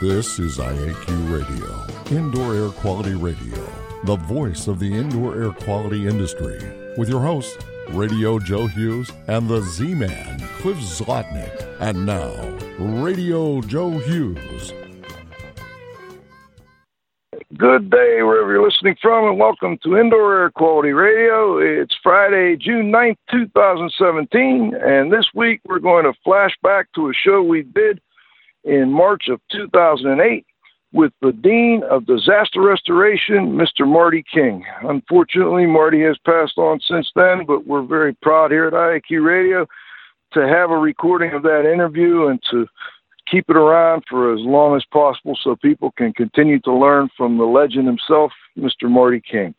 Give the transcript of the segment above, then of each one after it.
This is IAQ Radio, Indoor Air Quality Radio, the voice of the indoor air quality industry, with your hosts, Radio Joe Hughes and the Z Man, Cliff Zlotnick. And now, Radio Joe Hughes. Good day, wherever you're listening from, and welcome to Indoor Air Quality Radio. It's Friday, June 9th, 2017, and this week we're going to flash back to a show we did in March of 2008 with the Dean of Disaster Restoration, Mr. Marty King. Unfortunately, Marty has passed on since then, but we're very proud here at IAQ Radio to have a recording of that interview and to keep it around for as long as possible so people can continue to learn from the legend himself, Mr. Marty King.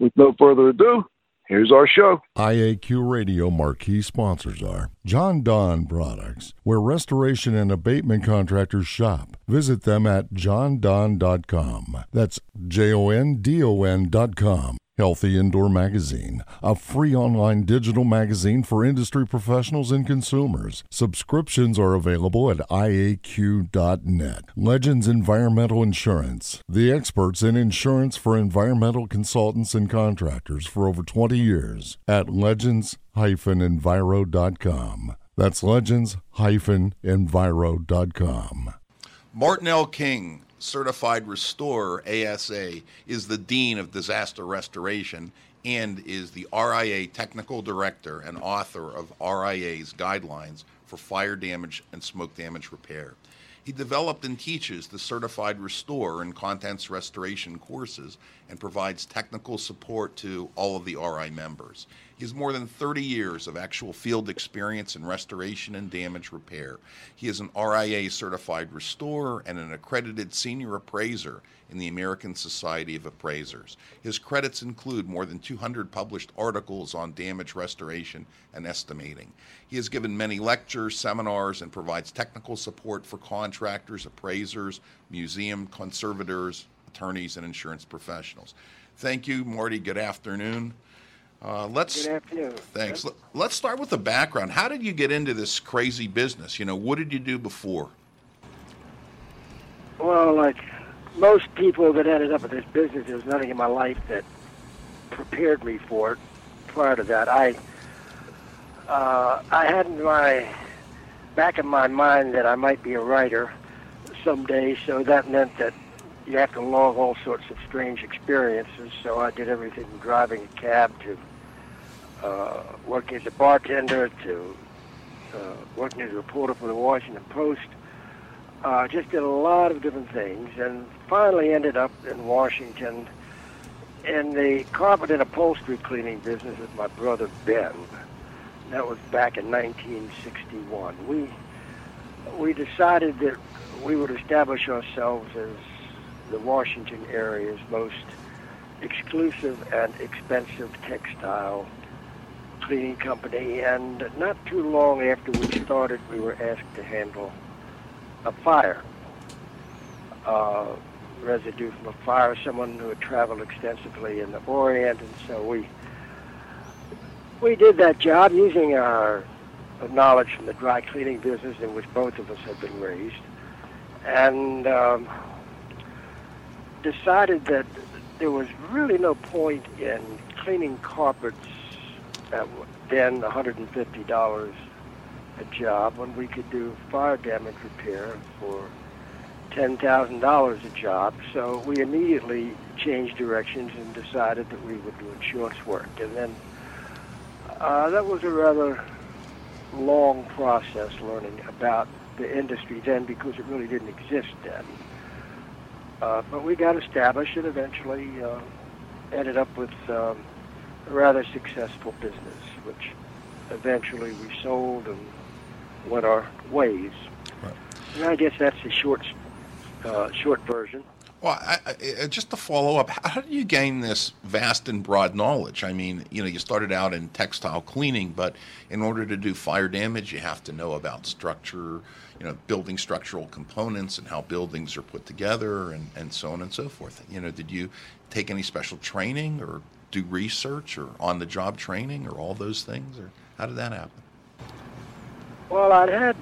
With no further ado, Here's our show. IAQ Radio marquee sponsors are Jon-Don Products, where restoration and abatement contractors shop. Visit them at jondon.com. That's J O N D O N.com. Healthy Indoor Magazine, a free online digital magazine for industry professionals and consumers. Subscriptions are available at iaq.net. Legends Environmental Insurance, the experts in insurance for environmental consultants and contractors for over 20 years at legends-enviro.com. That's legends-enviro.com. Martin L. King certified restorer ASA is the dean of disaster restoration and is the RIA technical director and author of RIA's guidelines for fire damage and smoke damage repair. He developed and teaches the certified restorer and contents restoration courses and provides technical support to all of the RI members. He has more than 30 years of actual field experience in restoration and damage repair. He is an RIA certified restorer and an accredited senior appraiser in the American Society of Appraisers. His credits include more than 200 published articles on damage restoration and estimating. He has given many lectures, seminars, and provides technical support for contractors, appraisers, museum conservators, attorneys, and insurance professionals. Thank you, Marty. Good afternoon. Uh, let's. Good afternoon. Thanks. Let's start with the background. How did you get into this crazy business? You know, what did you do before? Well, like most people that ended up in this business, there was nothing in my life that prepared me for it. Prior to that, I uh, I had in my back in my mind that I might be a writer someday, so that meant that you have to log all sorts of strange experiences. So I did everything from driving a cab to uh, working as a bartender to uh, working as a reporter for the Washington Post. Uh, just did a lot of different things, and finally ended up in Washington in the carpet and upholstery cleaning business with my brother Ben. That was back in 1961. We we decided that we would establish ourselves as the Washington area's most exclusive and expensive textile cleaning company, and not too long after we started, we were asked to handle a fire, uh, residue from a fire. Someone who had traveled extensively in the Orient, and so we we did that job using our knowledge from the dry cleaning business, in which both of us had been raised, and um, decided that there was really no point in cleaning carpets at then $150 a job when we could do fire damage repair for $10,000 a job. So we immediately changed directions and decided that we would do insurance work. And then uh, that was a rather long process learning about the industry then because it really didn't exist then. Uh, but we got established and eventually uh, ended up with um, a rather successful business, which eventually we sold and went our ways. Right. And I guess that's the short, uh, short version. Well, I, I, just to follow up, how did you gain this vast and broad knowledge? I mean, you know, you started out in textile cleaning, but in order to do fire damage, you have to know about structure, you know, building structural components and how buildings are put together and, and so on and so forth. You know, did you take any special training or do research or on the job training or all those things? Or how did that happen? Well, I'd had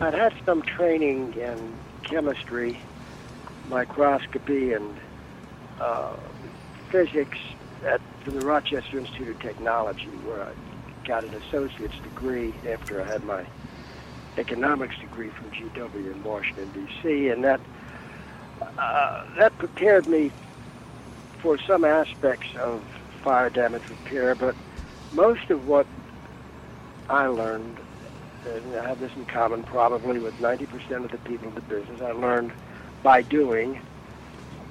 I'd had some training in chemistry, microscopy, and uh, physics at the Rochester Institute of Technology, where I got an associate's degree after I had my economics degree from GW in Washington D.C. and that uh, that prepared me for some aspects of fire damage repair, but most of what I learned, and I have this in common probably with 90% of the people in the business, I learned by doing,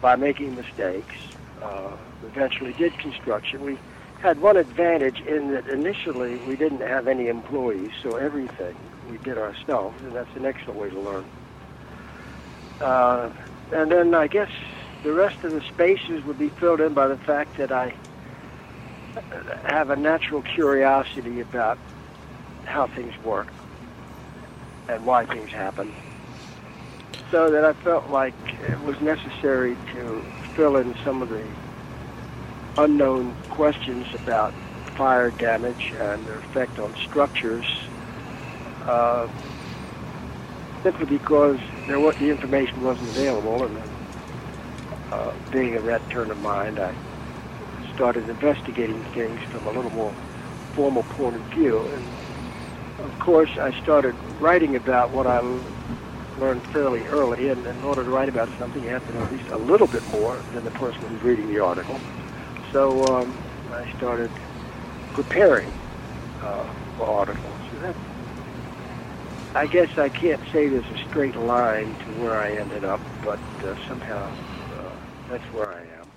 by making mistakes. Uh, eventually did construction. We had one advantage in that initially we didn't have any employees, so everything we did ourselves, and that's an excellent way to learn. Uh, and then I guess the rest of the spaces would be filled in by the fact that I have a natural curiosity about how things work and why things happen. So that I felt like it was necessary to fill in some of the unknown questions about fire damage and their effect on structures uh, simply because there was, the information wasn't available and uh, being a rat turn of mind, I started investigating things from a little more formal point of view. And of course, I started writing about what I learned fairly early. And in order to write about something, you have to know at least a little bit more than the person who's reading the article. So um, I started preparing uh, for articles. That, I guess I can't say there's a straight line to where I ended up, but uh, somehow that's where I am.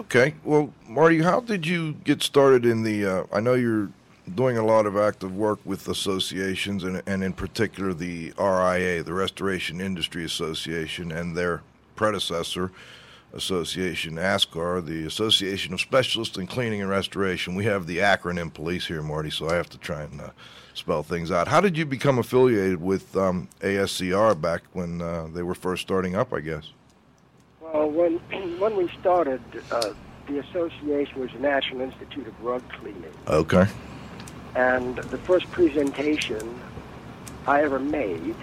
Okay. Well, Marty, how did you get started in the? Uh, I know you're doing a lot of active work with associations, and, and in particular the RIA, the Restoration Industry Association, and their predecessor, Association, ASCAR, the Association of Specialists in Cleaning and Restoration. We have the acronym police here, Marty, so I have to try and uh, spell things out. How did you become affiliated with um, ASCR back when uh, they were first starting up, I guess? Well, when, when we started, uh, the association was the National Institute of Rug Cleaning. Okay. And the first presentation I ever made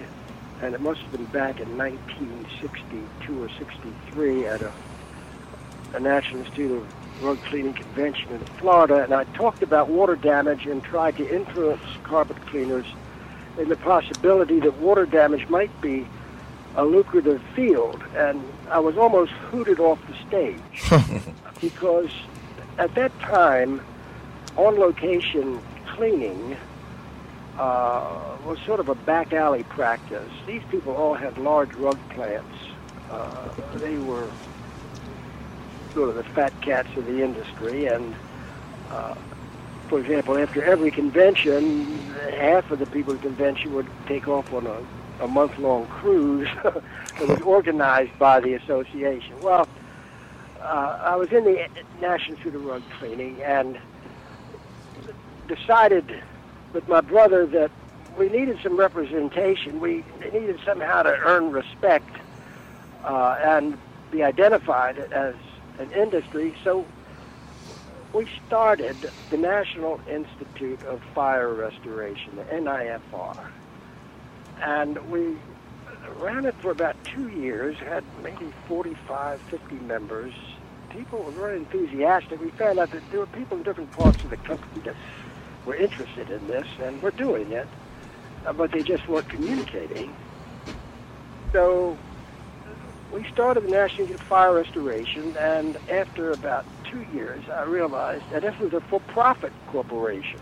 and it must have been back in 1962 or 63 at a, a National Institute of Rug Cleaning Convention in Florida, and I talked about water damage and tried to influence carpet cleaners in the possibility that water damage might be a lucrative field, and I was almost hooted off the stage because at that time, on location cleaning uh, was sort of a back alley practice. These people all had large rug plants. Uh, they were sort of the fat cats of the industry, and uh, for example, after every convention, half of the people at the convention would take off on a, a month-long cruise that was organized by the association. Well, uh, I was in the National of Rug Cleaning and decided with my brother that we needed some representation. We needed somehow to earn respect uh, and be identified as an industry. So we started the National Institute of Fire Restoration, the NIFR. And we ran it for about two years, had maybe 45, 50 members. People were very enthusiastic. We found out that there were people in different parts of the country that were interested in this, and we're doing it, uh, but they just weren't communicating. So we started the National Fire Restoration, and after about two years, I realized that this was a for-profit corporation.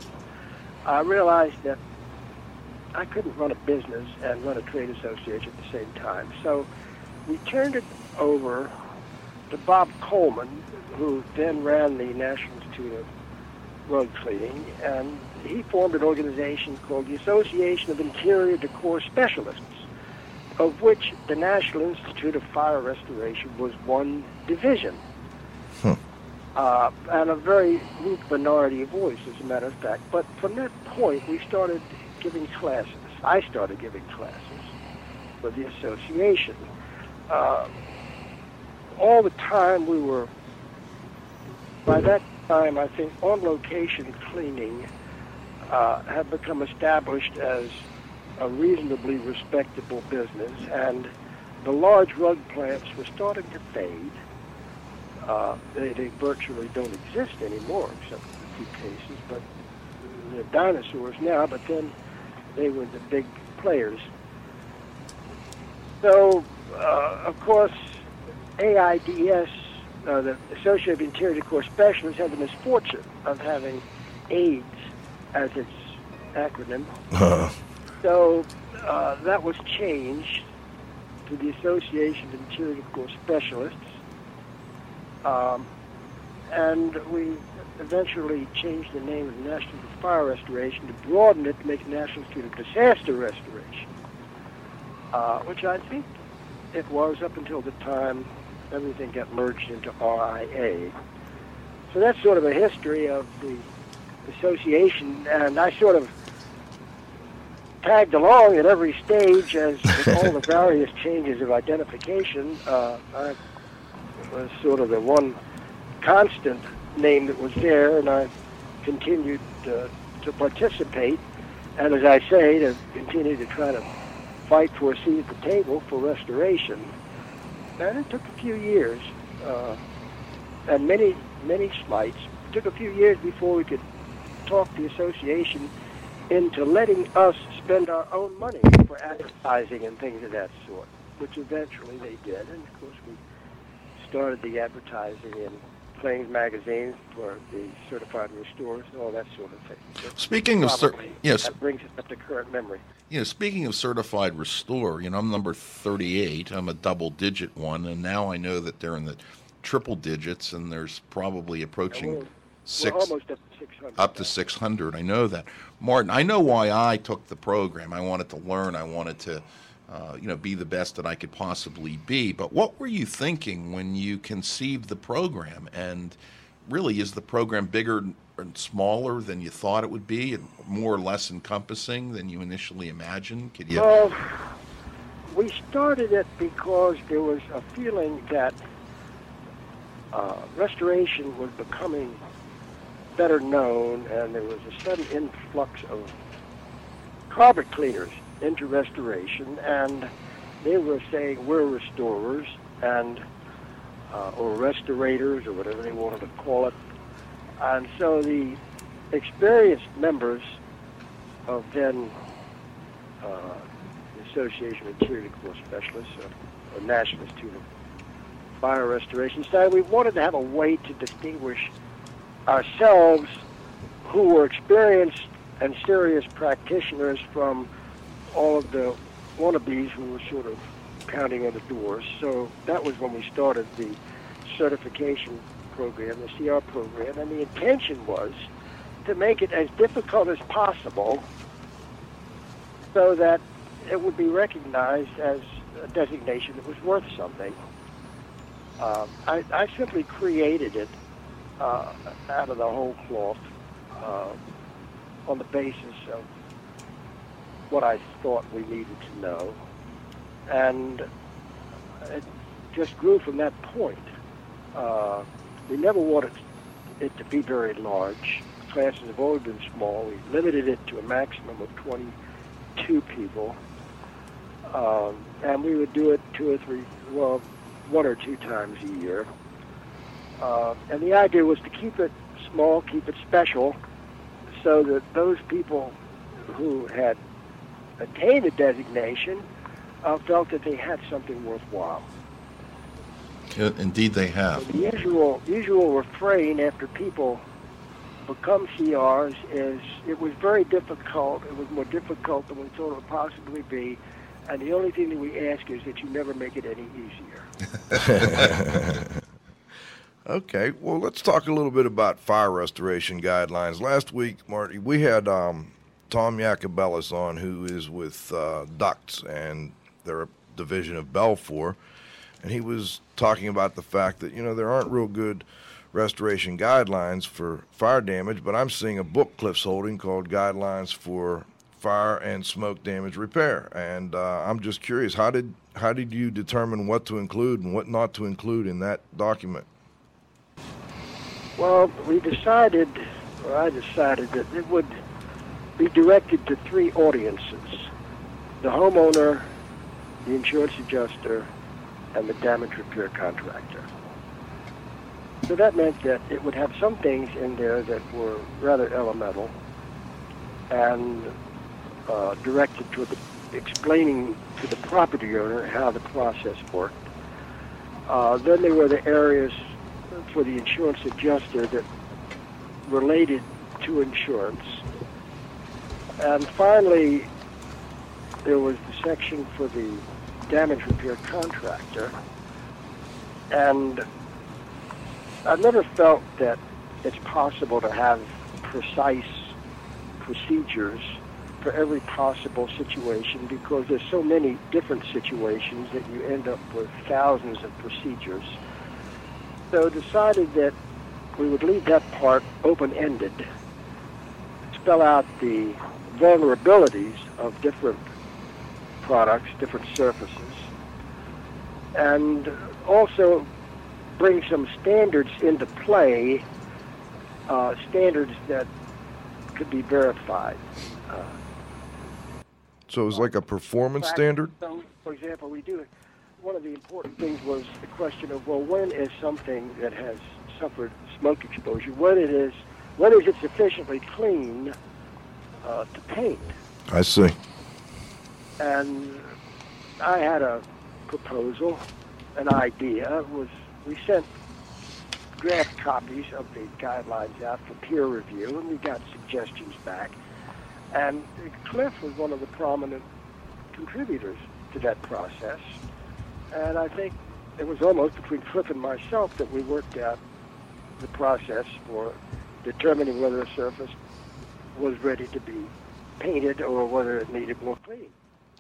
I realized that I couldn't run a business and run a trade association at the same time. So we turned it over to Bob Coleman, who then ran the National Institute of rug cleaning, and he formed an organization called the Association of Interior Decor Specialists, of which the National Institute of Fire Restoration was one division. Hmm. Uh, and a very weak minority of voice, as a matter of fact. But from that point, we started giving classes. I started giving classes for the association. Uh, all the time we were, by that time, I think on location cleaning uh, had become established as a reasonably respectable business, and the large rug plants were starting to fade. Uh, they, they virtually don't exist anymore, except in a few cases, but they're dinosaurs now, but then they were the big players. So, uh, of course, AIDS, uh, the Associated Interior Decor Specialists, had the misfortune of having AIDS as its acronym. So uh, that was changed to the Association of Interior Decor Specialists. Um, and we eventually changed the name of the National Institute of Fire Restoration to broaden it to make it National Institute of Disaster Restoration, uh, which I think it was up until the time everything got merged into RIA. So that's sort of a history of the association, and I sort of tagged along at every stage as with all the various changes of identification. Uh, I was sort of the one constant name that was there, and I continued uh, to participate. And as I say, to continue to try to fight for a seat at the table for restoration. And it took a few years, uh, and many, many slights. It took a few years before we could talk the association into letting us spend our own money for advertising and things of that sort, which eventually they did. And of course, we started the advertising in Plains magazine for the certified restorers all that sort of thing. Speaking of cer- yes, that brings us up to current memory. you know, speaking of certified restore, you know, I'm number 38. I'm a double digit one, and now I know that they're in the triple digits, and there's probably approaching We're, we're 6 almost up to 600. up to 600. I know that. Martin, I know why I took the program. I wanted to learn. I wanted to, uh, you know, be the best that I could possibly be. But what were you thinking when you conceived the program? And really, is the program bigger and smaller than you thought it would be, and more or less encompassing than you initially imagined? Could you? Well, we started it because there was a feeling that uh, restoration was becoming better known, and there was a sudden influx of carpet cleaners into restoration, and they were saying we're restorers and uh, or restorators or whatever they wanted to call it, and so the experienced members of then uh, the Association of Interior Decor Specialists, or, or National Institute Fire Restoration, decided we wanted to have a way to distinguish ourselves, who were experienced and serious practitioners, from all of the wannabes who were sort of pounding on the doors. So that was when we started the certification program, the CR program, and the intention was to make it as difficult as possible so that it would be recognized as a designation that was worth something. Uh, I, I simply created it uh, out of the whole cloth uh, on the basis of what I thought we needed to know. And it just grew from that point. Uh, we never wanted it to be very large. Classes have always been small. We limited it to a maximum of 22 people. Um, and we would do it two or three, well, one or two times a year. Uh, and the idea was to keep it small, keep it special, so that those people who had attained a designation uh, felt that they had something worthwhile. Yeah, Indeed, they have. The usual usual refrain after people become CRs is it was very difficult. It was more difficult than we thought it would possibly be. And the only thing that we ask is that you never make it any easier. Okay, well, let's talk a little bit about fire restoration guidelines. Last week, Marty, we had um, Tom Yacobellis on, who is with uh, DUCTZ and their division of BELFOR, and he was talking about the fact that you know there aren't real good restoration guidelines for fire damage, but I'm seeing a book Cliff's holding called Guidelines for Fire and Smoke Damage Repair, and uh, I'm just curious how did how did you determine what to include and what not to include in that document? Well, we decided, or I decided, that it would be directed to three audiences. the homeowner, the insurance adjuster, and the damage repair contractor. So that meant that it would have some things in there that were rather elemental and uh, directed to the, explaining to the property owner how the process worked. Uh, then there were the areas for the insurance adjuster that related to insurance. And finally, there was the section for the damage repair contractor. And I've never felt that it's possible to have precise procedures for every possible situation because there's so many different situations that you end up with thousands of procedures. So decided that we would leave that part open-ended, spell out the vulnerabilities of different products, different surfaces, and also bring some standards into play, uh, standards that could be verified. Uh, So it was like a performance fact, standard? So, for example, we do. One of the important things was the question of well, when is something that has suffered smoke exposure? When it is, when is it sufficiently clean uh, to paint? I see. And I had a proposal, an idea. Was we sent draft copies of the guidelines out for peer review, and we got suggestions back. And Cliff was one of the prominent contributors to that process. And I think it was almost between Cliff and myself that we worked out the process for determining whether a surface was ready to be painted or whether it needed more cleaning.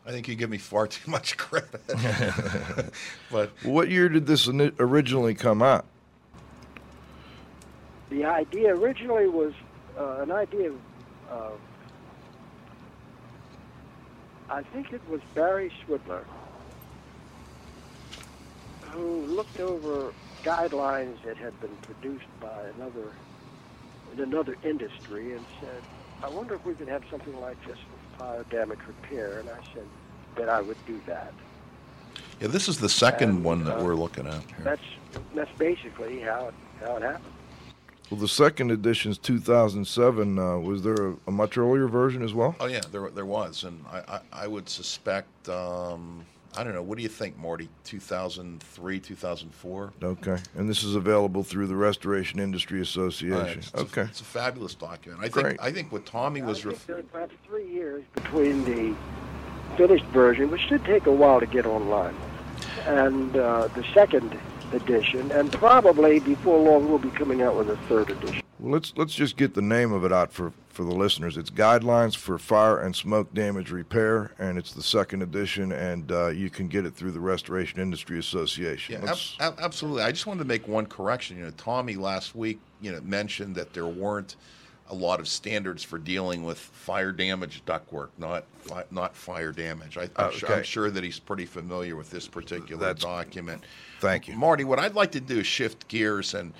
I think you give me far too much credit. but What year did this originally come out? The idea originally was uh, an idea of, uh, I think it was Barry Swidler, who looked over guidelines that had been produced by another in another industry and said, I wonder if we could have something like this for fire damage repair. And I said that I would do that. yeah, this is the second And, one that uh, we're looking at here. That's that's basically how it, how it happened. Well, the second edition's 2007. Uh, was there a, a much earlier version as well? Oh yeah, there there was, and I I, I would suspect. Um, I don't know. What do you think, Morty? 2003, 2004. Okay. And this is available through the Restoration Industry Uh, Association. it's, it's a- okay. it's a fabulous document. I Great. think I think what Tommy was. I Ref- there perhaps three years between the finished version, which should take a while to get online, and uh, the second edition, and probably before long we'll be coming out with a third edition. Well, let's let's just get the name of it out for for the listeners. It's Guidelines for Fire and Smoke Damage Repair, and it's the second edition, and uh, you can get it through the Restoration Industry Association. Yeah, ab- ab- absolutely. I just wanted to make one correction. You know, Tommy last week, you know, mentioned that there weren't a lot of standards for dealing with fire damage ductwork, not fi- not fire damage. I, I'm, Oh, sure, I'm okay. sure that he's pretty familiar with this particular That's- document. Thank you. Marty. What I'd like to do is shift gears, and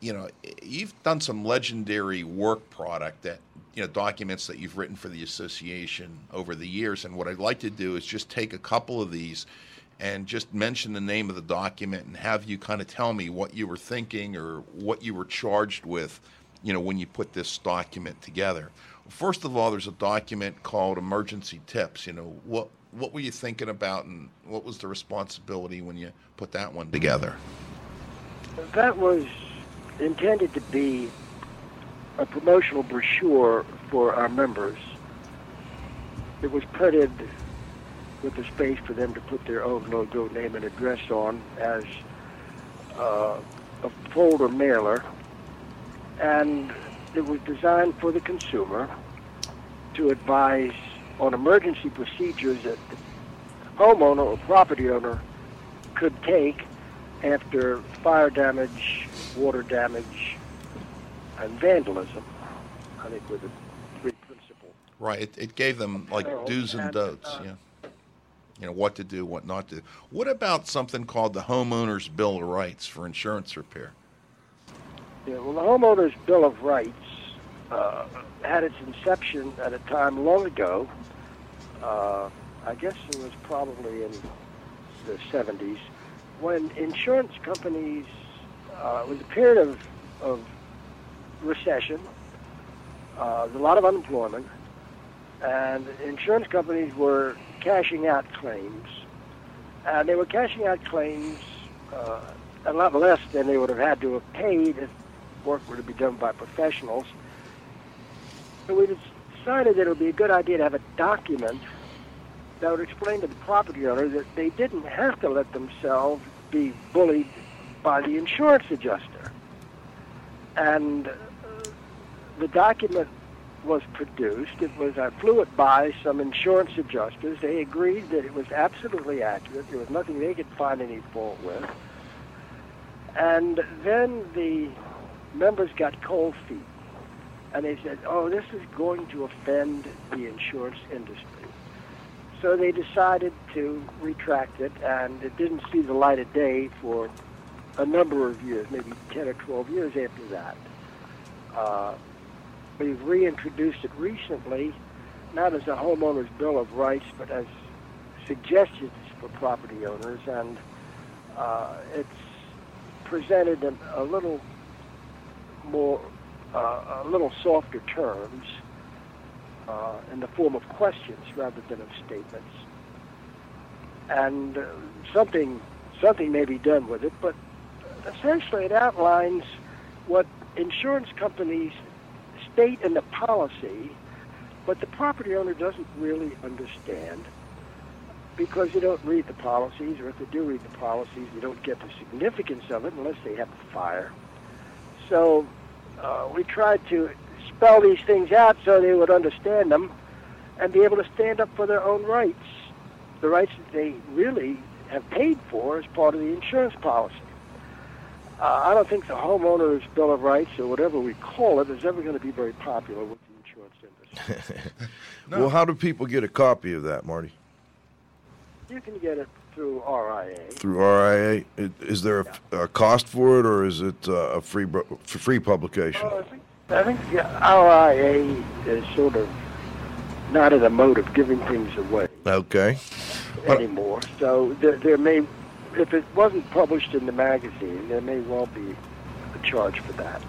you know, you've done some legendary work product that you know documents that you've written for the association over the years. And what I'd like to do is just take a couple of these and just mention the name of the document and have you kind of tell me what you were thinking or what you were charged with, you know, when you put this document together. First of all, there's a document called Emergency Tips. You know, what what were you thinking about, and what was the responsibility when you put that one together? That was intended to be a promotional brochure for our members. It was printed with the space for them to put their own logo, name, and address on as uh, a folder mailer. And it was designed for the consumer to advise on emergency procedures that the homeowner or property owner could take after fire damage, water damage, and vandalism. I think were the three principal. Right. It, it gave them like Oh, do's and and, don'ts. uh, yeah. You know what to do, what not to. do. What about something called the homeowner's bill of rights for insurance repair? Yeah, well, the homeowner's bill of rights uh, had its inception at a time long ago uh, I guess it was probably in the 70s, when insurance companies, uh, it was a period of, of recession, uh, a lot of unemployment, and insurance companies were cashing out claims. And they were cashing out claims uh, a lot less than they would have had to have paid if work were to be done by professionals. So we decided that it would be a good idea to have a document that would explain to the property owner that they didn't have to let themselves be bullied by the insurance adjuster. And uh, the document was produced. It was I flew it by some insurance adjusters. They agreed that it was absolutely accurate. There was nothing they could find any fault with. And then the members got cold feet. And they said, oh, this is going to offend the insurance industry. So they decided to retract it, and it didn't see the light of day for a number of years, maybe 10 or 12 years after that. Uh, we've reintroduced it recently, not as a homeowner's bill of rights, but as suggestions for property owners, and uh, it's presented in a little more, uh, a little softer terms uh, in the form of questions rather than of statements. And uh, something, something may be done with it, but essentially it outlines what insurance companies state in the policy, but the property owner doesn't really understand because they don't read the policies, or if they do read the policies, they don't get the significance of it unless they have a fire. So uh, we tried to spell these things out so they would understand them and be able to stand up for their own rights, the rights that they really have paid for as part of the insurance policy. Uh, I don't think the homeowner's bill of rights or whatever we call it is ever going to be very popular with the insurance industry. no. Well, how do people get a copy of that, Marty? You can get it through RIA. Through RIA, is there a, a cost for it, or is it uh, a free free publication? I think, I think RIA is sort of not in the mode of giving things away. Okay. Anymore, so there, there may, if it wasn't published in the magazine, there may well be a charge for that.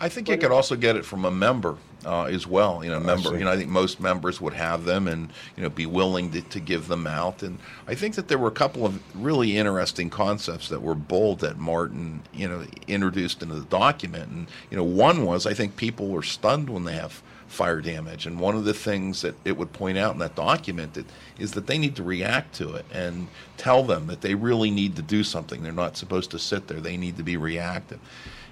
I think you could also get it from a member uh, as well. You know, member. You know, I think most members would have them and you know be willing to, to give them out. And I think that there were a couple of really interesting concepts that were bold that Martin you know introduced into the document. And you know, one was I think people were stunned when they have fire damage. And one of the things that it would point out in that document that, is that they need to react to it and tell them that they really need to do something. They're not supposed to sit there. They need to be reactive.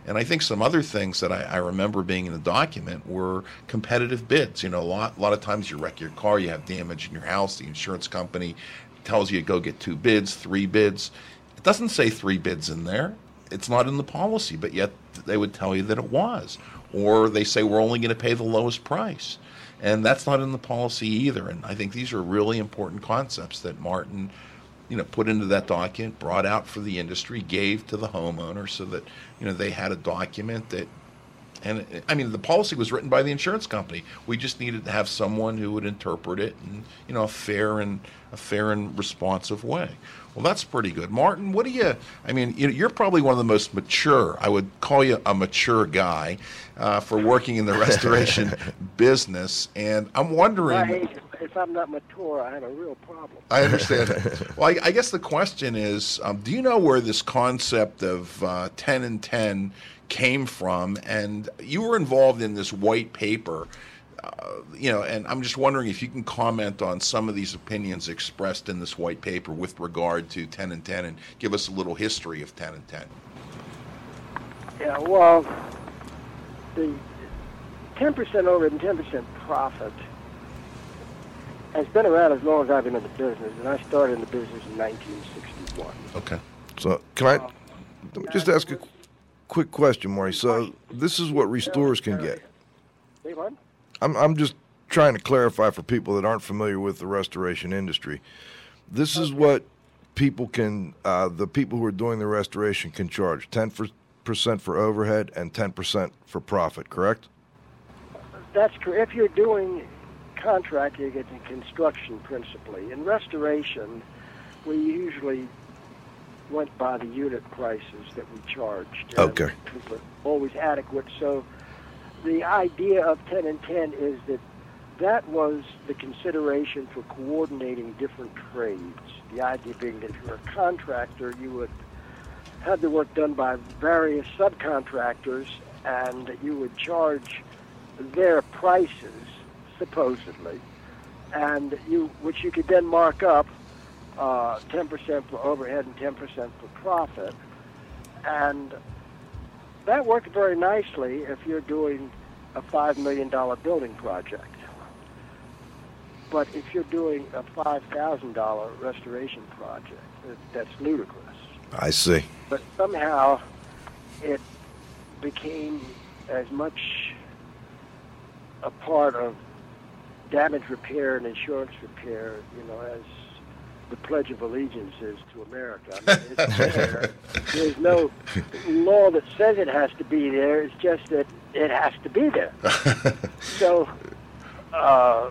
And I think some other things that I, I, remember being in the document were competitive bids. You know, a lot, a lot of times you wreck your car, you have damage in your house, the insurance company tells you to go get two bids, three bids. It doesn't say three bids in there. It's not in the policy, but yet they would tell you that it was. Or they say we're only going to pay the lowest price. And that's not in the policy either. And I think these are really important concepts that Martin you know, put into that document, brought out for the industry, gave to the homeowner so that, you know, they had a document that and I mean, the policy was written by the insurance company. We just needed to have someone who would interpret it in, you know, a fair and a fair and responsive way. Well, that's pretty good, Martin. What do you? I mean, you're probably one of the most mature. I would call you a mature guy uh, for working in the restoration business, and I'm wondering if I'm not mature, I have a real problem. I understand that. well, I, I, guess the question is, um, do you know where this concept of uh, 10 and 10 came from? And you were involved in this white paper. Uh, you know, and I'm just wondering if you can comment on some of these opinions expressed in this white paper with regard to 10 and 10 and give us a little history of 10 and 10. Yeah, well, the 10% over and 10% profit has been around as long as I've been in the business, and I started in the business in 1961. Okay. So can I me just ask a quick question, Maury? So this is what restorers can get. I'm I'm just trying to clarify for people that aren't familiar with the restoration industry. This is what people can uh, the people who are doing the restoration can charge 10 percent for overhead and 10 percent for profit. Correct? That's correct. If you're doing get the construction principally. In restoration, we usually went by the unit prices that we charged. Okay. Was always adequate. So the idea of 10 and 10 is that that was the consideration for coordinating different trades. The idea being that if you're a contractor, you would have the work done by various subcontractors and you would charge their prices, supposedly, and you which you could then mark up uh, 10% for overhead and 10% for profit. And that worked very nicely if you're doing a $5 million building project. But if you're doing a $5,000 restoration project, that's ludicrous. I see. But somehow it became as much a part of damage repair and insurance repair, you know, as the Pledge of Allegiance is to America. I mean, it's there. There's no law that says it has to be there. It's just that it has to be there. so, uh,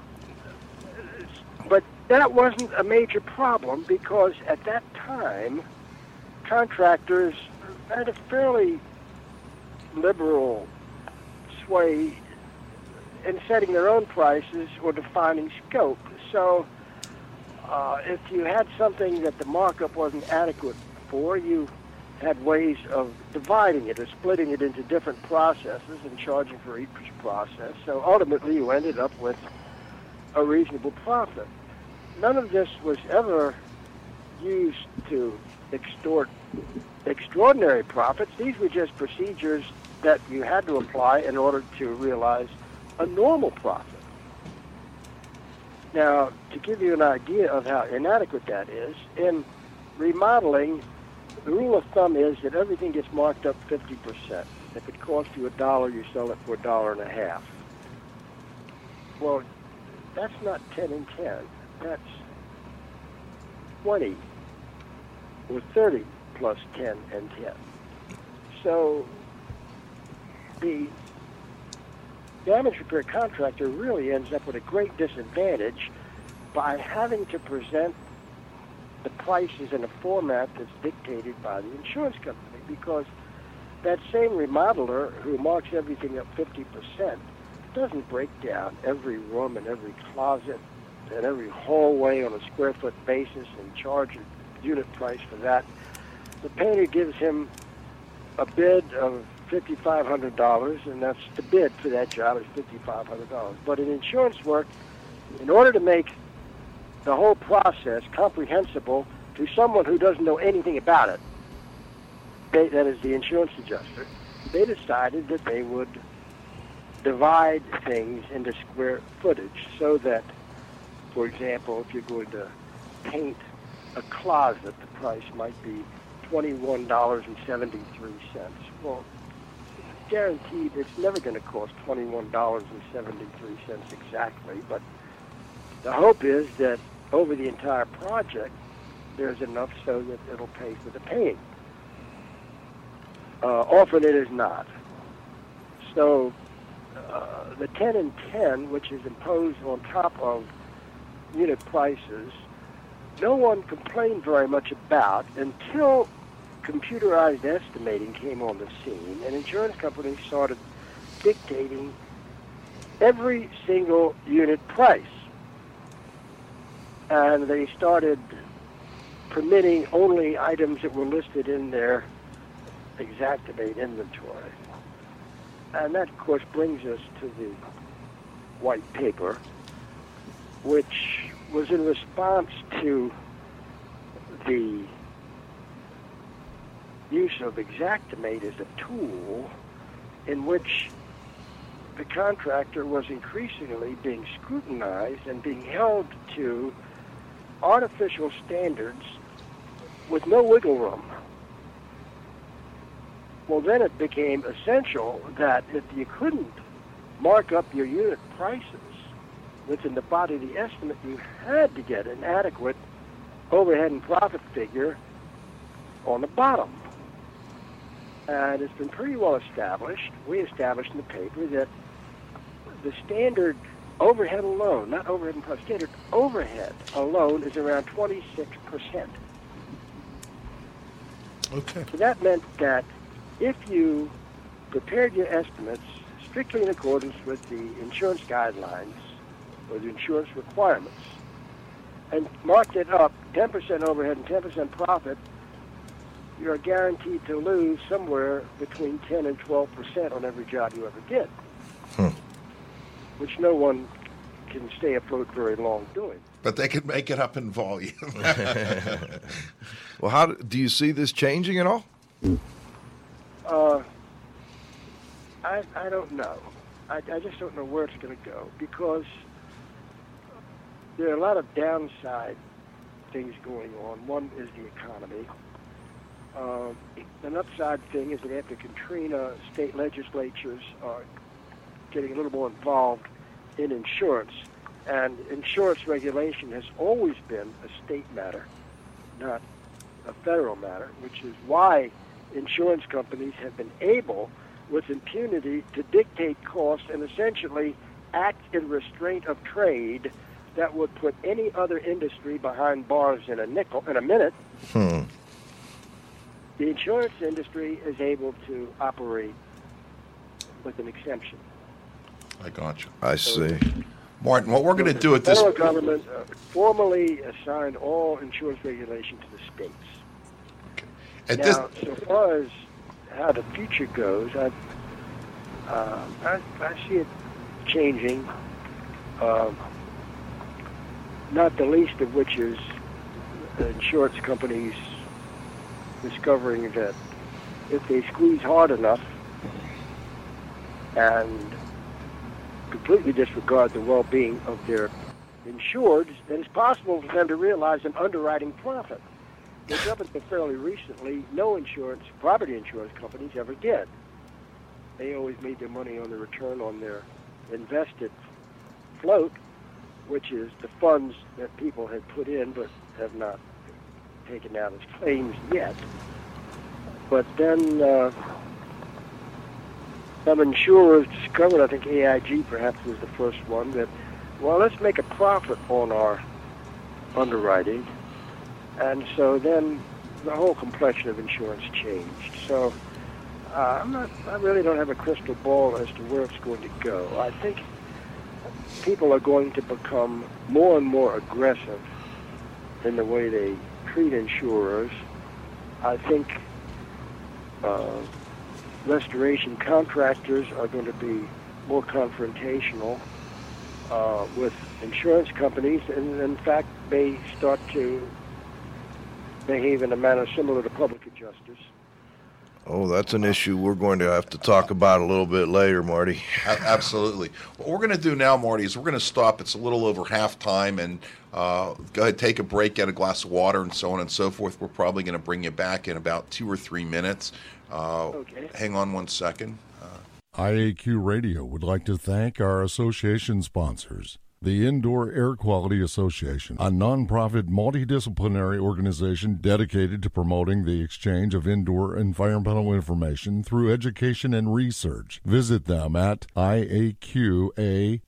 but that wasn't a major problem because at that time, contractors had a fairly liberal sway in setting their own prices or defining scope. So uh, if you had something that the markup wasn't adequate for, you had ways of dividing it or splitting it into different processes and charging for each process. So ultimately, you ended up with a reasonable profit. None of this was ever used to extort extraordinary profits. These were just procedures that you had to apply in order to realize a normal profit. Now, to give you an idea of how inadequate that is, in remodeling, the rule of thumb is that everything gets marked up 50%. If it costs you a dollar, you sell it for a dollar and a half. Well, that's not 10 and 10. That's 20 or 30 plus 10 and 10. So the damage repair contractor really ends up with a great disadvantage by having to present the prices in a format that's dictated by the insurance company because that same remodeler who marks everything up 50% doesn't break down every room and every closet and every hallway on a square foot basis and charge a unit price for that. The painter gives him a bid of $5,500, and that's the bid for that job is $5,500. But in insurance work, in order to make the whole process comprehensible to someone who doesn't know anything about it, they, that is the insurance adjuster, they decided that they would divide things into square footage so that, for example, if you're going to paint a closet, the price might be $21.73. Well, guaranteed it's never going to cost $21.73 exactly, but the hope is that over the entire project, there's enough so that it'll pay for the painting. Uh, often it is not. So uh, the 10 and 10, which is imposed on top of unit prices, no one complained very much about until computerized estimating came on the scene, and insurance companies started dictating every single unit price. And they started permitting only items that were listed in their Xactimate inventory. And that, of course, brings us to the white paper, which was in response to the use of Xactimate as a tool in which the contractor was increasingly being scrutinized and being held to artificial standards with no wiggle room. Well, then it became essential that if you couldn't mark up your unit prices within the body of the estimate, you had to get an adequate overhead and profit figure on the bottom. And it's been pretty well established. We established in the paper that the standard overhead alone, not overhead and plus standard, overhead alone is around 26%. Okay. So that meant that if you prepared your estimates strictly in accordance with the insurance guidelines or the insurance requirements and marked it up 10% overhead and 10% profit, you're guaranteed to lose somewhere between 10 and 12% on every job you ever did, Hmm. which no one can stay afloat very long doing. But they can make it up in volume. Well, how do, do you see this changing at all? Uh, I, I don't know. I, I just don't know where it's going to go because there are a lot of downside things going on. One is the economy. Uh, an upside thing is that after Katrina, state legislatures are getting a little more involved in insurance. And insurance regulation has always been a state matter, not a federal matter, which is why insurance companies have been able, with impunity, to dictate costs and essentially act in restraint of trade that would put any other industry behind bars in a nickel in a minute. Hmm. The insurance industry is able to operate with an exemption. I got you. I see. Martin, what we're going to do at the this federal government uh, formally assigned all insurance regulation to the states. at now, this so far as how the future goes, I, uh, I, I see it changing. Um, not the least of which is the insurance companies discovering that if they squeeze hard enough and completely disregard the well-being of their insureds, then it's possible for them to realize an underwriting profit which up until fairly recently, no insurance, property insurance companies ever did. They always made their money on the return on their invested float, which is the funds that people had put in but have not taken out as claims yet. But then uh, some insurers discovered, I think AIG perhaps was the first one, that, well, let's make a profit on our underwriting and so then the whole complexion of insurance changed. So uh, I'm not, I really don't have a crystal ball as to where it's going to go. I think people are going to become more and more aggressive in the way they treat insurers. I think uh, restoration contractors are going to be more confrontational uh, with insurance companies, and in fact, may start to behave in a manner similar to public adjusters. Oh, that's an issue we're going to have to talk about a little bit later, Marty. Absolutely. What we're going to do now, Marty, is we're going to stop. It's a little over halftime, and uh, go ahead, take a break, get a glass of water, and so on and so forth. We're probably going to bring you back in about two or three minutes. Uh, Okay. Hang on one second. IAQ Radio would like to thank our association sponsors. The Indoor Air Quality Association, a nonprofit multidisciplinary organization dedicated to promoting the exchange of indoor environmental information through education and research. Visit them at iaqa.org.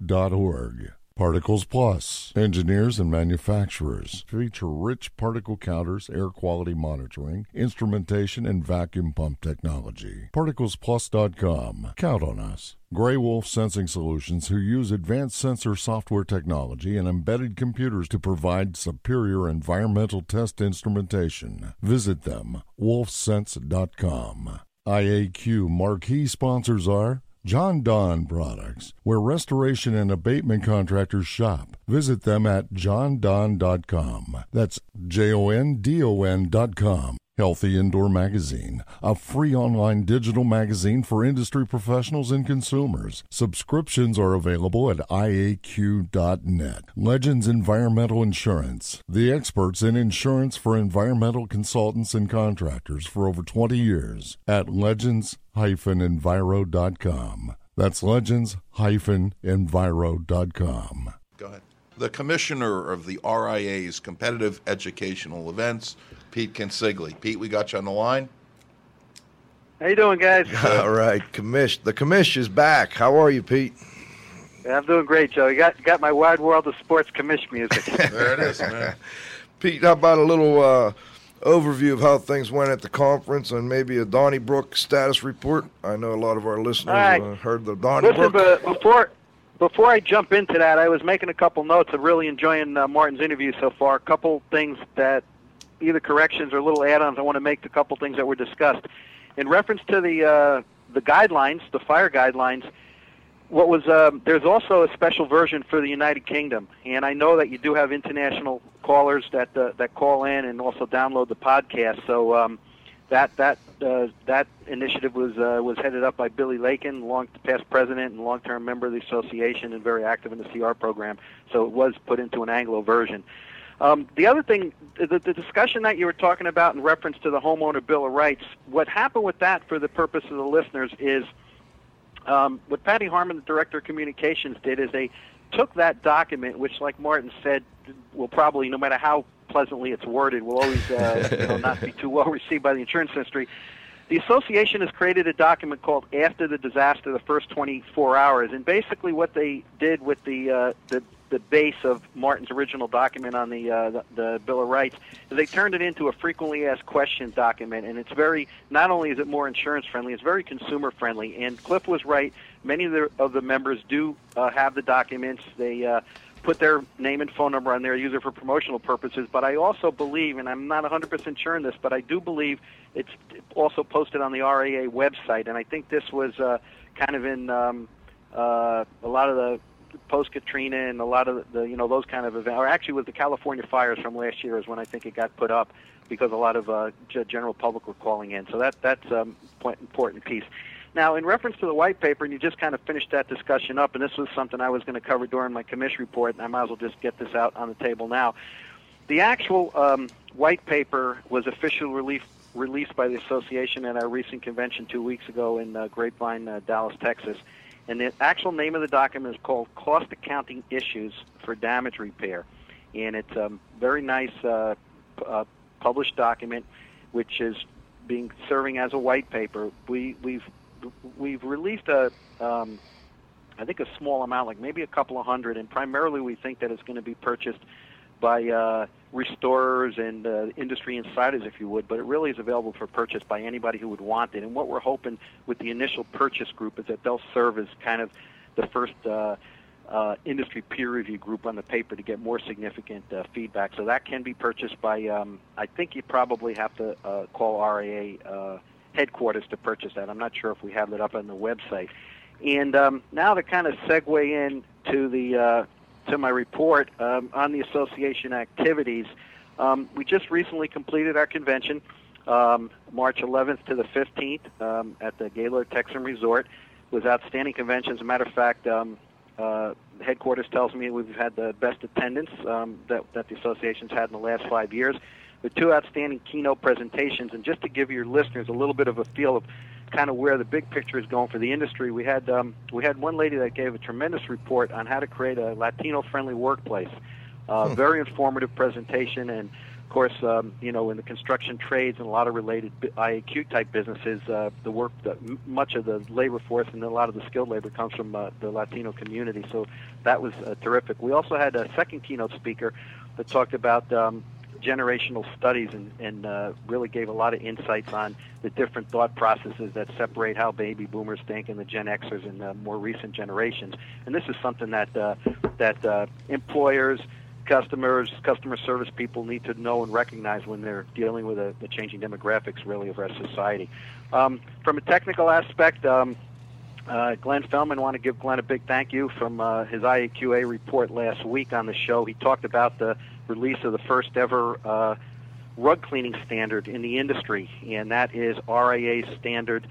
Particles Plus, engineers and manufacturers, feature rich particle counters, air quality monitoring, instrumentation, and vacuum pump technology. ParticlesPlus.com. Count on us. Gray Wolf Sensing Solutions, who use advanced sensor software technology and embedded computers to provide superior environmental test instrumentation. Visit them, wolfsense.com. IAQ marquee sponsors are Jon-Don Products, where restoration and abatement contractors shop. Visit them at jondon.com. That's J O N D O N.com. Healthy Indoor Magazine, a free online digital magazine for industry professionals and consumers. Subscriptions are available at iaq.net. Legends Environmental Insurance, the experts in insurance for environmental consultants and contractors for over 20 years at legends-enviro.com. That's legends-enviro.com. Go ahead. The commissioner of the RIA's competitive educational events, Pete Consigli. Pete, we got you on the line. How you doing, guys? All right, commish. The commish is back. How are you, Pete? Yeah, I'm doing great, Joe. You got got my wide world of sports commish music. there it is, man. Pete, how about a little uh, overview of how things went at the conference and maybe a Donnybrook status report? I know a lot of our listeners right. uh, heard the Listen, Donnybrook. but before before I jump into that, I was making a couple notes. I'm really enjoying uh, Martin's interview so far. A couple things that either corrections or little add-ons I want to make to a couple things that were discussed. In reference to the uh, the guidelines, the fire guidelines, what was um, there's also a special version for the United Kingdom, and I know that you do have international callers that uh, that call in and also download the podcast. So um, that that uh, that initiative was uh, was headed up by Billy Lakin, long past president and long-term member of the association, and very active in the CR program. So it was put into an Anglo version. Um, the other thing, the, the discussion that you were talking about in reference to the homeowner bill of rights, what happened with that, for the purpose of the listeners, is um, what Patty Harmon, the director of communications, did is they took that document, which, like Martin said, will probably, no matter how pleasantly it's worded, will always uh, you know, not be too well received by the insurance industry. The association has created a document called "After the Disaster: The First 24 Hours," and basically what they did with the uh, the the base of Martin's original document on the, uh, the the Bill of Rights is they turned it into a frequently asked questions document, and it's very not only is it more insurance friendly, it's very consumer friendly. And Cliff was right; many of the of the members do uh, have the documents. They uh, put their name and phone number on there, use it for promotional purposes. But I also believe, and I'm not 100% sure in this, but I do believe it's also posted on the RIA website. And I think this was uh, kind of in um, uh, a lot of the post Katrina and a lot of the you know those kind of events, or actually with the California fires from last year is when I think it got put up because a lot of uh, general public were calling in. So that that's um, important piece. Now, in reference to the white paper, and you just kind of finished that discussion up, and this was something I was going to cover during my commission report, and I might as well just get this out on the table now. The actual um, white paper was officially released released by the association at our recent convention two weeks ago in uh, Grapevine, uh, Dallas, Texas. And the actual name of the document is called Cost Accounting Issues for Damage Repair. And it's a very nice uh, p- uh, published document, which is being serving as a white paper. We, we've we've released a, um, I think a small amount, like maybe a couple of hundred, and primarily we think that it's going to be purchased by uh, restorers and uh, industry insiders, if you would, but it really is available for purchase by anybody who would want it. And what we're hoping with the initial purchase group is that they'll serve as kind of the first uh, uh, industry peer review group on the paper to get more significant uh, feedback. So that can be purchased by, um, I think you probably have to uh, call RIA uh, headquarters to purchase that. I'm not sure if we have that up on the website. And um, now to kind of segue in to the uh, to my report um, on the association activities, um, we just recently completed our convention, um, March 11th to the 15th um, at the Gaylord Texan Resort. It was outstanding convention. As a matter of fact, um, uh, headquarters tells me we've had the best attendance that, that the association's had in the last five years with two outstanding keynote presentations. And just to give your listeners a little bit of a feel of kind of where the big picture is going for the industry, we had um, we had one lady that gave a tremendous report on how to create a Latino-friendly workplace. Uh, Hmm. Very informative presentation, and of course, um, you know, in the construction trades and a lot of related IAQ type businesses, uh, the work, the, much of the labor force and a lot of the skilled labor comes from uh, the Latino community. So that was uh, terrific. We also had a second keynote speaker that talked about um, generational studies and, and uh, really gave a lot of insights on the different thought processes that separate how baby boomers think and the Gen Xers and the more recent generations. And this is something that uh, that uh, employers, customers, customer service people need to know and recognize when they're dealing with the, changing demographics, really, of our society. Um, from a technical aspect. Um, uh, Glenn Fellman, want to give Glenn a big thank you from uh, his IAQA report last week on the show. He talked about the release of the first ever uh, rug cleaning standard in the industry, and that is RIA standard.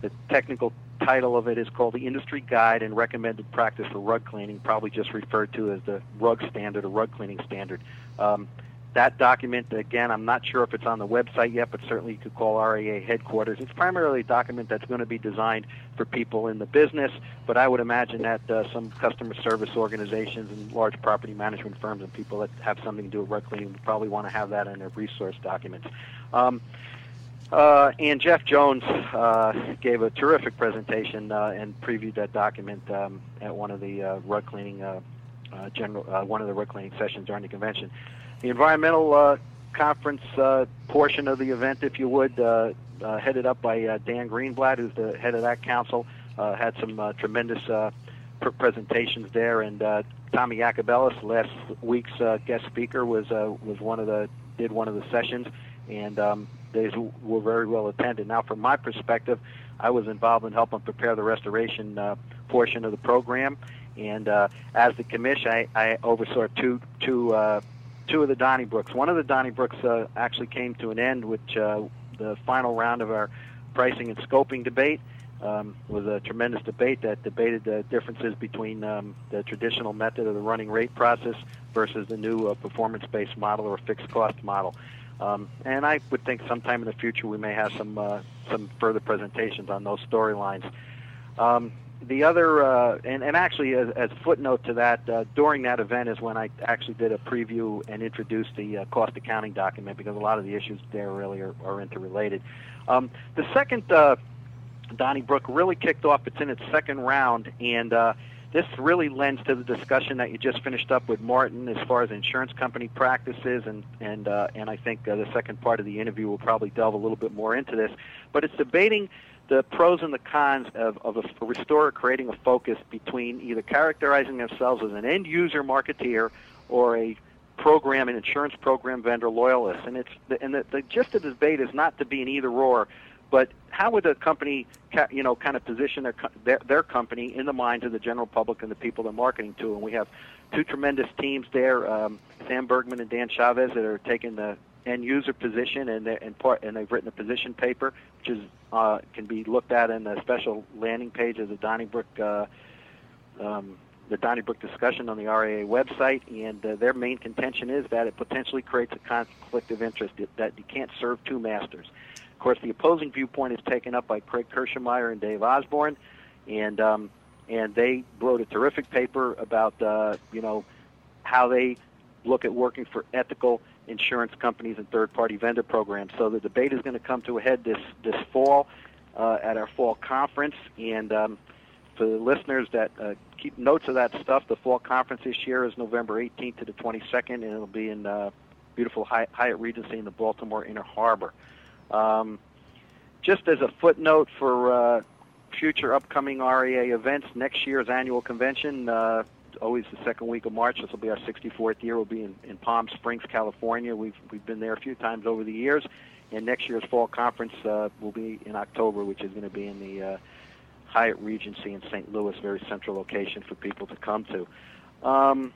The technical title of it is called the Industry Guide and Recommended Practice for Rug Cleaning, probably just referred to as the rug standard or rug cleaning standard. Um, that document, again, I'm not sure if it's on the website yet, but certainly you could call RIA headquarters. It's primarily a document that's going to be designed for people in the business, but I would imagine that uh, some customer service organizations and large property management firms and people that have something to do with rug cleaning would probably want to have that in their resource documents. Um, Uh, and Jeff Jones uh, gave a terrific presentation uh, and previewed that document um, at one of the uh, rug cleaning uh, uh, general one of the rug cleaning sessions during the convention. The environmental uh, conference uh, portion of the event, if you would, uh, headed up by Dan Greenblatt, who's the head of that council, had some tremendous pr- presentations there, and Tommy Yacobellis, last week's guest speaker, was was one of the did one of the sessions, and um, they were very well attended. Now, from my perspective, I was involved in helping prepare the restoration uh, portion of the program, and uh, as the commission, I, I oversaw two two uh, two of the Donnybrooks. One of the Donnybrooks uh, actually came to an end, which uh, the final round of our pricing and scoping debate um, was a tremendous debate that debated the differences between um, the traditional method of the running rate process versus the new uh, performance-based model or fixed cost model. Um, and I would think sometime in the future we may have some uh, some further presentations on those storylines. The other, uh, and, and actually, as, as a footnote to that, uh, during that event is when I actually did a preview and introduced the uh, cost accounting document because a lot of the issues there really are, are interrelated. Um, the second uh, Donnybrook really kicked off. It's in its second round, and uh, this really lends to the discussion that you just finished up with Martin as far as insurance company practices, and and uh, and I think uh, the second part of the interview will probably delve a little bit more into this. But it's debating the pros and the cons of, of a, restorer creating a focus between either characterizing themselves as an end user marketeer or a program and insurance program vendor loyalist. And it's the, and the, the gist of the debate is not to be an either or, but how would a company, you know, kind of position their, their their company in the minds of the general public and the people they're marketing to? And we have two tremendous teams there, um, Sam Bergman and Dan Chavez, that are taking the end user position, and and part and they've written a position paper, which is uh, can be looked at in the special landing page of the Donnybrook. Uh, um, the Donnybrook discussion on the RIA website, and uh, their main contention is that it potentially creates a conflict of interest that you can't serve two masters. Course, the opposing viewpoint is taken up by Craig Kirschmeyer and Dave Osborne, and um, and they wrote a terrific paper about uh, you know how they look at working for ethical insurance companies and third-party vendor programs. So the debate is going to come to a head this this fall uh, at our fall conference, and um, for the listeners that uh, keep notes of that stuff, the fall conference this year is November 18th to the 22nd, and it'll be in uh, beautiful Hyatt Regency in the Baltimore Inner Harbor. Um, just as a footnote for uh, future upcoming RIA events, next year's annual convention, uh, always the second week of March. This will be our 64th year. We'll be in, in Palm Springs, California. We've we've been there a few times over the years, and next year's fall conference uh, will be in October, which is going to be in the uh, Hyatt Regency in St. Louis, very central location for people to come to. Um,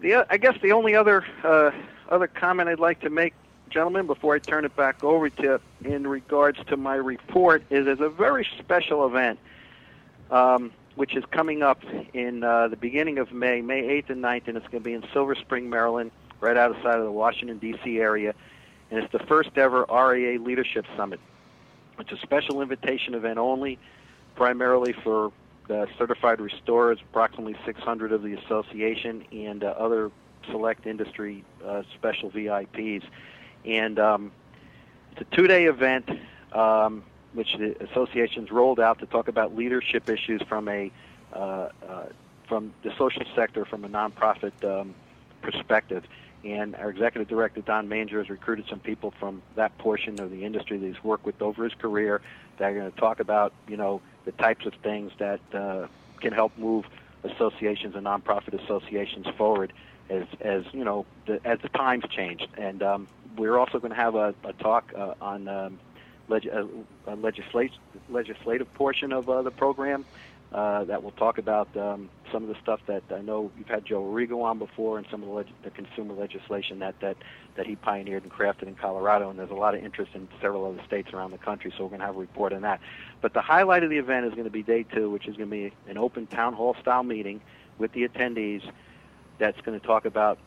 the I guess the only other uh, other comment I'd like to make, gentlemen, before I turn it back over to in regards to my report is there's a very special event. Um, which is coming up in uh, the beginning of May, May 8th and 9th, and it's going to be in Silver Spring, Maryland, right outside of the Washington, D.C. area. And it's the first ever RIA Leadership Summit. It's a special invitation event only, primarily for uh, certified restorers, approximately 600 of the association, and uh, other select industry uh, special VIPs. And um, it's a two-day event. Um, which the associations rolled out to talk about leadership issues from a uh, uh, from the social sector, from a nonprofit um, perspective. And our executive director Don Manger has recruited some people from that portion of the industry that he's worked with over his career that are going to talk about, you know, the types of things that uh, can help move associations and nonprofit associations forward as, as you know, the, as the times changed. And um, we're also going to have a, a talk uh, on um, leg- uh, a, a legislative portion of uh, the program uh, that will talk about um, some of the stuff that I know you've had Joe Arrigo on before, and some of the, leg- the consumer legislation that, that that he pioneered and crafted in Colorado. And there's a lot of interest in several other states around the country, so we're going to have a report on that. But the highlight of the event is going to be day two, which is going to be an open town hall style meeting with the attendees. That's going to talk about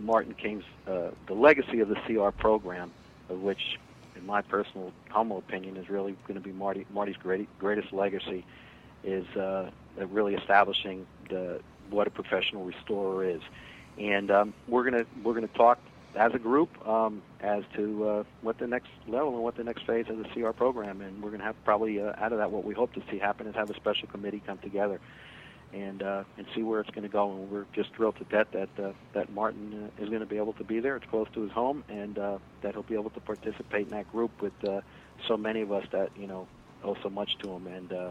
Martin King's uh, the legacy of the CR program, of which in my personal humble opinion, is really going to be Marty Marty's great, greatest legacy is uh, really establishing the what a professional restorer is. And um, we're gonna we're gonna talk as a group um, as to uh, what the next level and what the next phase of the CR program. And we're going to have probably uh, out of that what we hope to see happen is have a special committee come together and uh, and see where it's going to go. And we're just thrilled to death that uh, that Martin uh, is going to be able to be there. It's close to his home, and uh, that he'll be able to participate in that group with uh, so many of us that you know owe so much to him. And uh,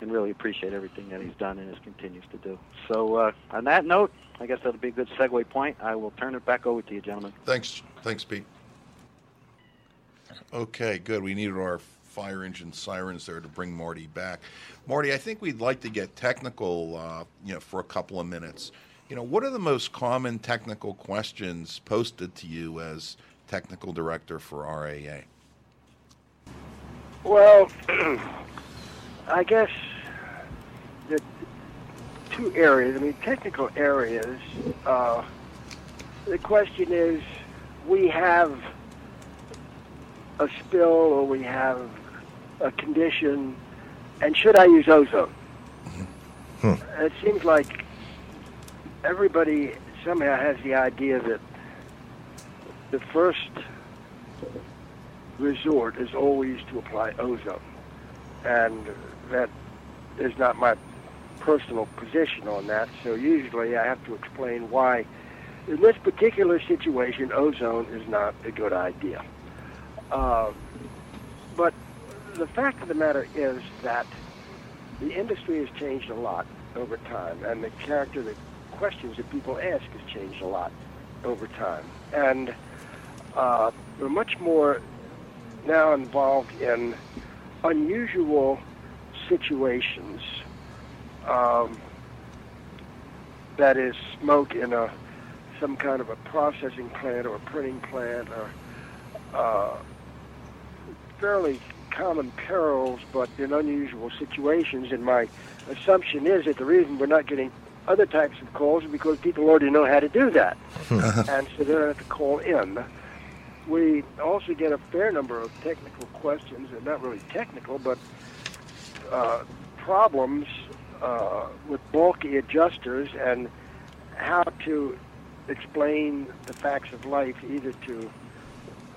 and really appreciate everything that he's done and is continues to do. So uh, on that note, I guess that'll be a good segue point. I will turn it back over to you, gentlemen. Thanks, thanks, Pete. Okay, good. We needed our fire engine sirens there to bring Marty back. Marty, I think we'd like to get technical, uh, you know, for a couple of minutes. You know, what are the most common technical questions posted to you as technical director for RIA? Well, I guess the two areas, I mean, technical areas, uh, the question is we have a spill or we have a condition, and should I use ozone? Hmm. It seems like everybody somehow has the idea that the first resort is always to apply ozone. And that is not my personal position on that. So usually I have to explain why, in this particular situation, ozone is not a good idea. Uh, but the fact of the matter is that the industry has changed a lot over time, and the character, the questions that people ask has changed a lot over time. And uh, we're much more now involved in unusual situations. Um, that is smoke in a some kind of a processing plant or a printing plant or uh, fairly common perils, but in unusual situations. And my assumption is that the reason we're not getting other types of calls is because people already know how to do that, and so they don't have to call in. We also get a fair number of technical questions, and not really technical, but uh, problems uh, with bulky adjusters and how to explain the facts of life either to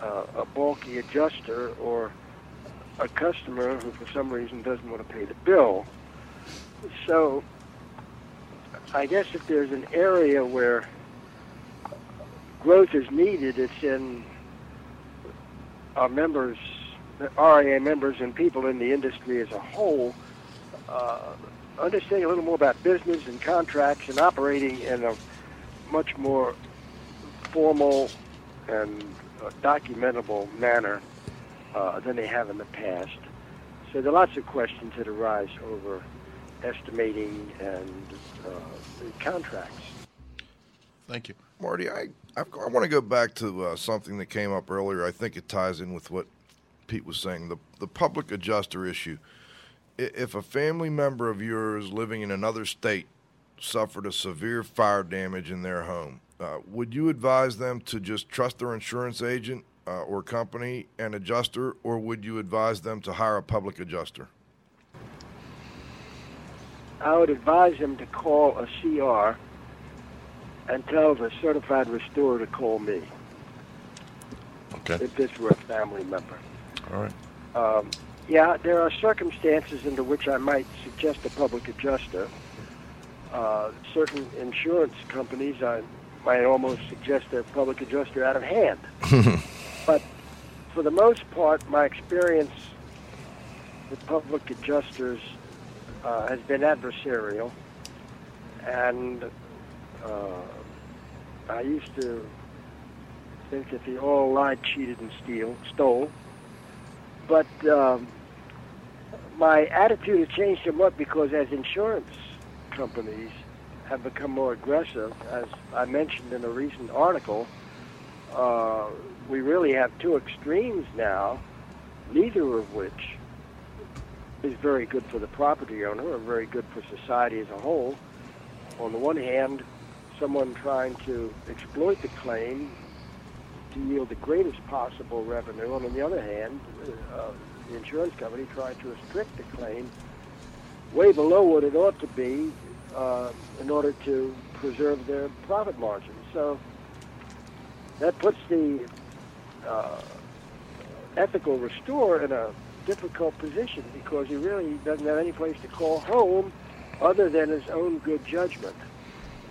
uh, a bulky adjuster or a customer who for some reason doesn't want to pay the bill. So I guess if there's an area where growth is needed, it's in our members, the RIA members and people in the industry as a whole, uh, understanding a little more about business and contracts and operating in a much more formal and uh, documentable manner uh, than they have in the past. So there are lots of questions that arise over estimating and uh, contracts. Thank you. Marty, I, I, I want to go back to uh, something that came up earlier. I think it ties in with what Pete was saying the, the public adjuster issue. If a family member of yours living in another state suffered a severe fire damage in their home, uh, would you advise them to just trust their insurance agent uh, or company and adjuster, or would you advise them to hire a public adjuster? I would advise them to call a CR and tell the certified restorer to call me Okay. if this were a family member. All right. Um, yeah, there are circumstances under which I might suggest a public adjuster. Uh, certain insurance companies, I might almost suggest a public adjuster out of hand. but for the most part, my experience with public adjusters uh, has been adversarial, and uh, I used to think that they all lied, cheated, and steal, stole. But um, my attitude has changed somewhat because as insurance companies have become more aggressive, as I mentioned in a recent article, uh, we really have two extremes now, neither of which is very good for the property owner or very good for society as a whole. On the one hand, someone trying to exploit the claim to yield the greatest possible revenue, and on the other hand, uh, the insurance company trying to restrict the claim way below what it ought to be uh, in order to preserve their profit margin. So that puts the uh, ethical restorer in a difficult position because he really doesn't have any place to call home other than his own good judgment.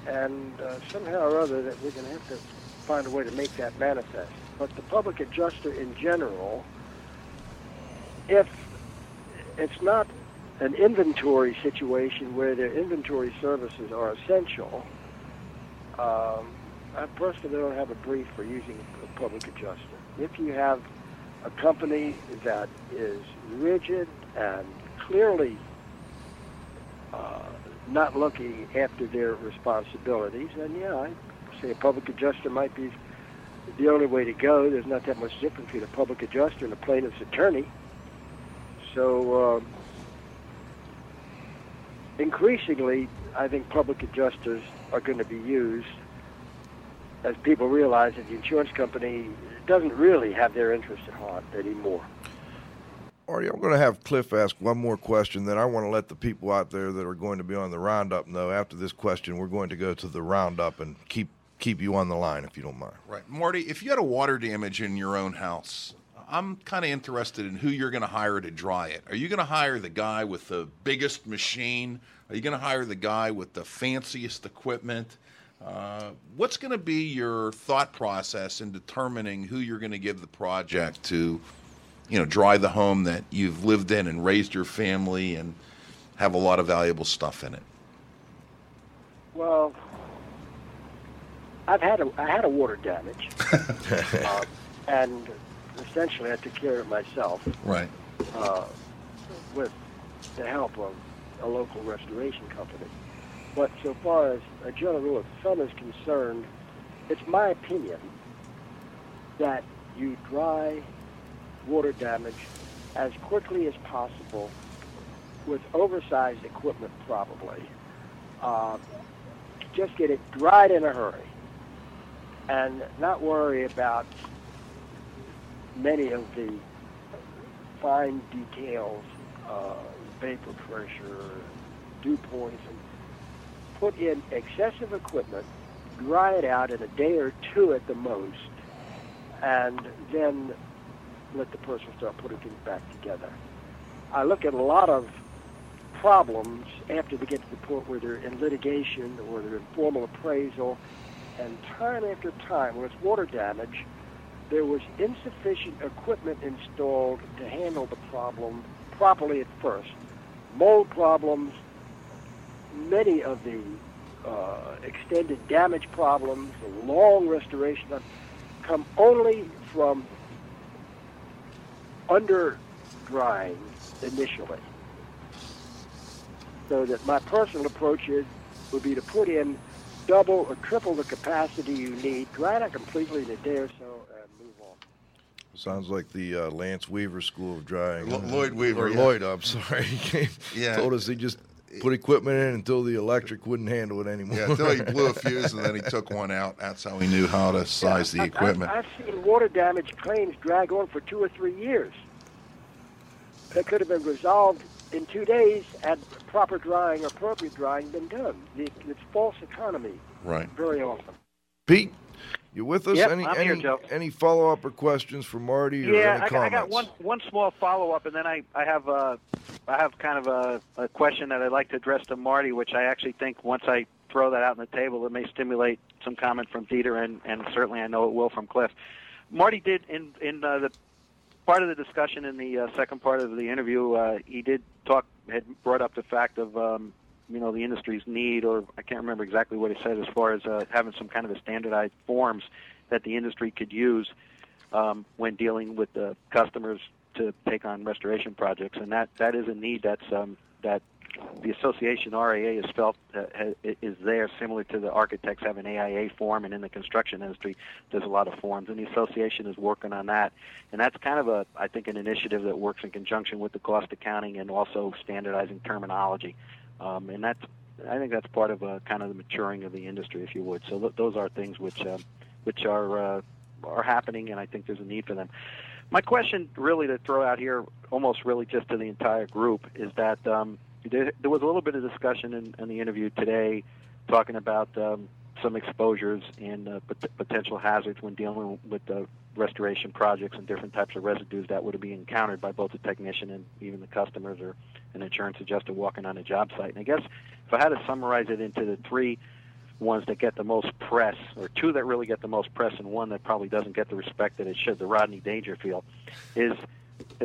And uh, somehow or other that we're going to have to find a way to make that manifest. But the public adjuster in general, if it's not an inventory situation where their inventory services are essential, um, I personally don't have a brief for using a public adjuster. If you have a company that is rigid and clearly uh, not looking after their responsibilities, then yeah, I say a public adjuster might be the only way to go. There's not that much difference between a public adjuster and a plaintiff's attorney. So um, increasingly, I think public adjusters are going to be used as people realize that the insurance company doesn't really have their interest at heart anymore. Marty, I'm going to have Cliff ask one more question. Then I want to let the people out there that are going to be on the roundup know. After this question, we're going to go to the roundup and keep keep you on the line if you don't mind. Right, Marty. If you had a water damage in your own house, I'm kind of interested in who you're going to hire to dry it. Are you going to hire the guy with the biggest machine? Are you going to hire the guy with the fanciest equipment? Uh, what's going to be your thought process in determining who you're going to give the project to, you know, dry the home that you've lived in and raised your family and have a lot of valuable stuff in it? Well, I've had a I had a water damage, uh, and essentially I took care of it myself. Right. Uh, with the help of a local restoration company. But so far as a general rule of thumb is concerned, it's my opinion that you dry water damage as quickly as possible with oversized equipment probably. Uh, just get it dried in a hurry and not worry about many of the fine details, uh, vapor pressure, dew points, and put in excessive equipment, dry it out in a day or two at the most, and then let the person start putting things back together. I look at a lot of problems after they get to the point where they're in litigation or they're in formal appraisal, and time after time, when it's water damage, there was insufficient equipment installed to handle the problem properly at first. Mold problems, many of the uh, extended damage problems, the long restoration come only from under drying initially. So that my personal approach is would be to put in double or triple the capacity you need, dry it out completely in a day or so, and move on. Sounds like the uh, Lance Weaver School of Drying. Lo- Lloyd Weaver, Or yeah. Lloyd, I'm sorry. He came, Yeah. told us he just put equipment in until the electric wouldn't handle it anymore. Yeah, until he blew a fuse and then he took one out. That's how he knew how to size the I've- equipment. I've, I've seen water damage claims drag on for two or three years. That could have been resolved in two days had proper drying or appropriate drying been done. The, it's false economy Right. very often. Pete, you with us? Yep, any I'm any, here, any follow up or questions for Marty or Yeah, any I I got one one small follow up, and then I I have uh I have kind of a, a question that I'd like to address to Marty, which I actually think once I throw that out on the table, it may stimulate some comment from Peter, and and certainly I know it will from Cliff. Marty did in in uh, the part of the discussion in the uh, second part of the interview, uh, he did talk had brought up the fact of um, you know the industry's need, or I can't remember exactly what he said as far as uh, having some kind of a standardized forms that the industry could use um, when dealing with the customers to take on restoration projects, and that that is a need that's um, that the association RIA has felt uh, is there, similar to the architects have an AIA form, and in the construction industry, there's a lot of forms, and the association is working on that, and that's kind of a I think an initiative that works in conjunction with the cost accounting and also standardizing terminology, um, and that's I think that's part of a kind of the maturing of the industry, if you would. So th- those are things which um, which are uh, are happening, and I think there's a need for them. My question, really, to throw out here, almost really just to the entire group, is that um, there, there was a little bit of discussion in, in the interview today, talking about um, some exposures and uh, pot- potential hazards when dealing with the restoration projects and different types of residues that would be encountered by both the technician and even the customers or an insurance adjuster walking on a job site. And I guess if I had to summarize it into the three ones that get the most press, or two that really get the most press, and one that probably doesn't get the respect that it should, the Rodney Dangerfield, is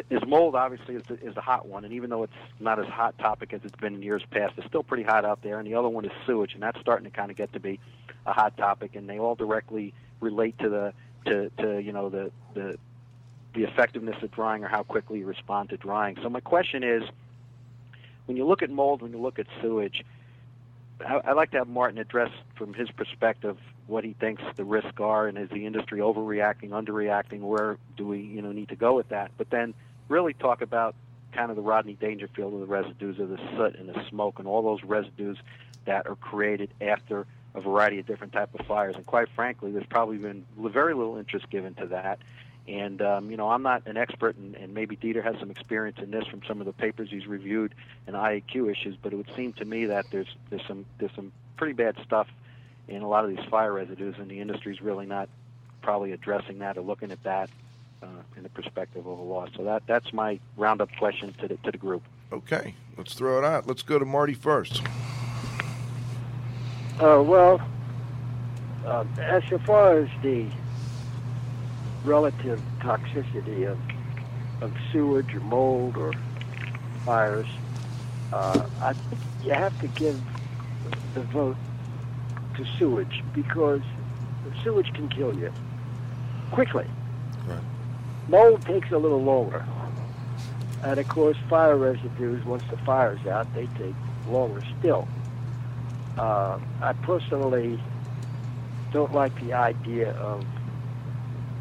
is mold obviously is the, is the hot one, and even though it's not as hot topic as it's been in years past, it's still pretty hot out there. And the other one is sewage, and that's starting to kind of get to be a hot topic, and they all directly relate to the to, to you know the the the effectiveness of drying or how quickly you respond to drying. So my question is, when you look at mold, when you look at sewage, I, I'd like to have Martin address from his perspective what he thinks the risks are, and is the industry overreacting, underreacting? Where do we, you know, need to go with that? But then really talk about kind of the Rodney Dangerfield of the residues of the soot and the smoke and all those residues that are created after a variety of different type of fires. And quite frankly, there's probably been very little interest given to that. And um, you know, I'm not an expert, and, and maybe Dieter has some experience in this from some of the papers he's reviewed and IAQ issues. But it would seem to me that there's there's some there's some pretty bad stuff in a lot of these fire residues, and the industry's really not probably addressing that or looking at that uh, in the perspective of a law. So that that's my roundup question to the to the group. Okay, let's throw it out. Let's go to Marty first. Uh, well, uh, as far as the relative toxicity of, of sewage or mold or fires, uh, I, you have to give the vote to sewage because sewage can kill you quickly. Right. Mold takes a little longer. And of course, fire residues, once the fire's out, they take longer still. Uh, I personally don't like the idea of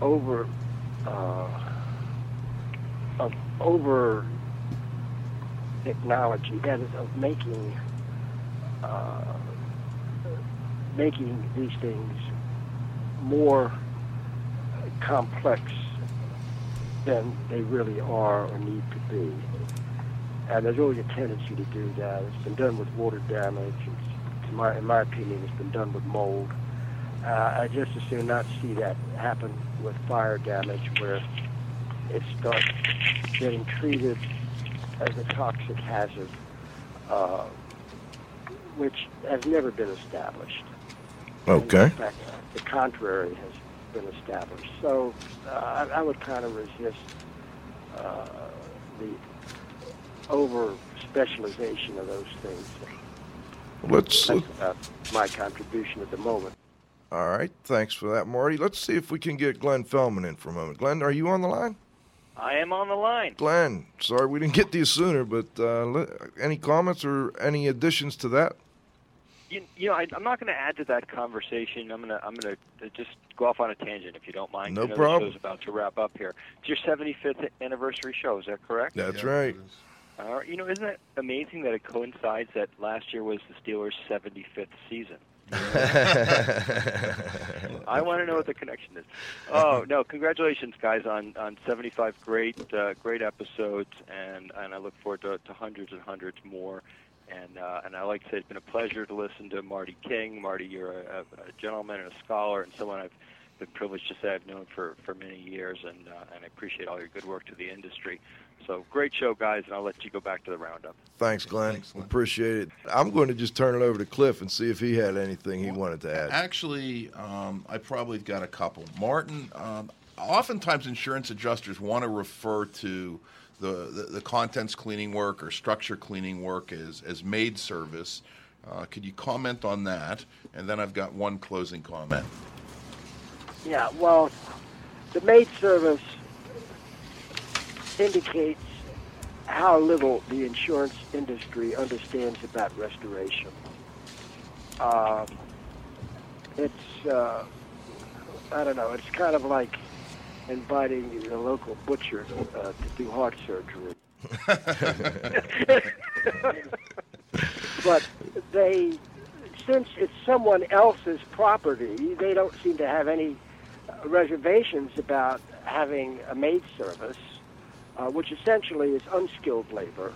over uh, of over technology that is of making uh, making these things more complex than they really are or need to be. And there's always a tendency to do that. It's been done with water damage. It's, my, in my opinion, it's been done with mold. Uh, I just as soon not see that happen with fire damage where it starts getting treated as a toxic hazard, uh, which has never been established. Okay. In fact, the contrary has been established. So uh, I, I would kind of resist uh, the over specialization of those things. Let's. That's about my contribution at the moment. All right. Thanks for that, Marty. Let's see if we can get Glenn Fellman in for a moment. Glenn, are you on the line? I am on the line. Glenn, sorry we didn't get to you sooner, but uh, le- any comments or any additions to that? You, you know, I, I'm not going to add to that conversation. I'm going to I'm going to just go off on a tangent if you don't mind. No I problem. The show's about to wrap up here. It's your 75th anniversary show. Is that correct? That's Yeah, right. It is. All right. You know, isn't it amazing that it coincides that last year was the Steelers' 75th season? I want to know what the connection is. Oh no! Congratulations, guys, on on 75 great uh, great episodes, and and I look forward to, to hundreds and hundreds more. And uh, and I like to say it's been a pleasure to listen to Marty King. Marty, you're a, a gentleman and a scholar, and someone I've been privileged to say I've known for for many years, and uh, and I appreciate all your good work to the industry. So great show, guys, and I'll let you go back to the roundup. Thanks, Glenn. Thanks, Glenn. Appreciate it. I'm going to just turn it over to Cliff and see if he had anything he wanted to add. Actually, um, I probably got a couple. Martin, um, oftentimes insurance adjusters want to refer to the, the, the contents cleaning work or structure cleaning work as, as maid service. Uh, could you comment on that? And then I've got one closing comment. Yeah, well, the maid service indicates how little the insurance industry understands about restoration. Um, it's, uh, I don't know, it's kind of like inviting the local butcher uh, to do heart surgery. but they, since it's someone else's property, they don't seem to have any uh, reservations about having a maid service, uh, which essentially is unskilled labor,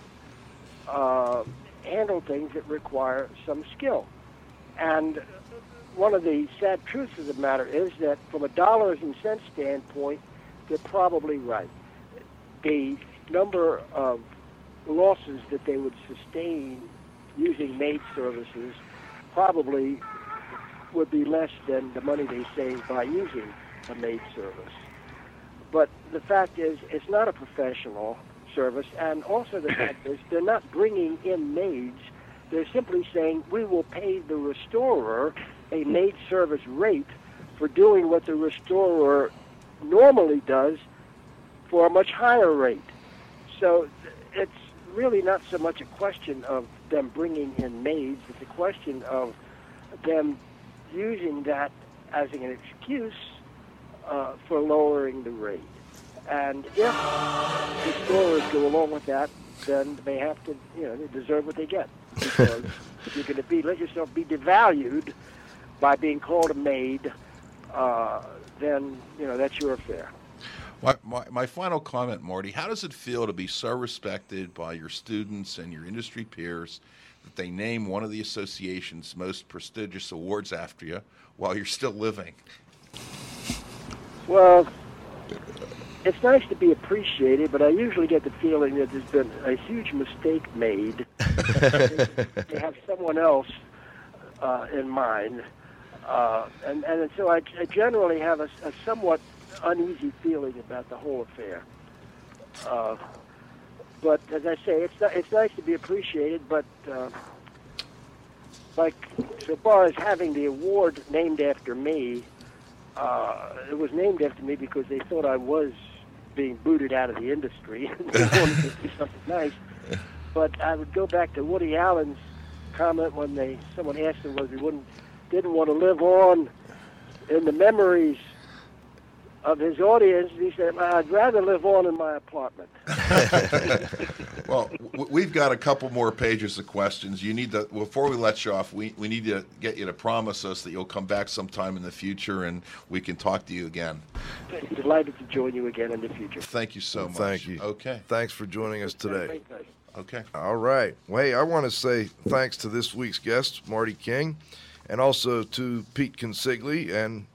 uh, handle things that require some skill. And one of the sad truths of the matter is that from a dollars and cents standpoint, they're probably right. The number of losses that they would sustain using maid services probably would be less than the money they save by using a maid service. But the fact is, it's not a professional service, and also the fact is, they're not bringing in maids. They're simply saying, we will pay the restorer a hmm. maid service rate for doing what the restorer normally does for a much higher rate. So it's really not so much a question of them bringing in maids, it's a question of them using that as an excuse uh, for lowering the rate. And if the stores go along with that, then they have to, you know, they deserve what they get. Because if you're going to be, let yourself be devalued by being called a maid, uh, then, you know, that's your affair. My, my, my, final comment, Marty, how does it feel to be so respected by your students and your industry peers that they name one of the association's most prestigious awards after you while you're still living? Well, it's nice to be appreciated, but I usually get the feeling that there's been a huge mistake made. they have someone else uh, in mind. Uh, and, and so I, I generally have a, a somewhat uneasy feeling about the whole affair. Uh, but as I say, it's it's nice to be appreciated. But uh, like so far as having the award named after me, uh, it was named after me because they thought I was being booted out of the industry. they wanted to do something nice. But I would go back to Woody Allen's comment when they someone asked him whether he wouldn't didn't want to live on in the memories of his audience, he said, "I'd rather live on in my apartment." well, we've got a couple more pages of questions. You need to before we let you off. We we need to get you to promise us that you'll come back sometime in the future and we can talk to you again. Delighted to join you again in the future. Thank you so well, much. Thank you. Okay. Thanks for joining us today. Okay. All right. Well, hey, I want to say thanks to this week's guest, Marty King, and also to Pete Consigli, and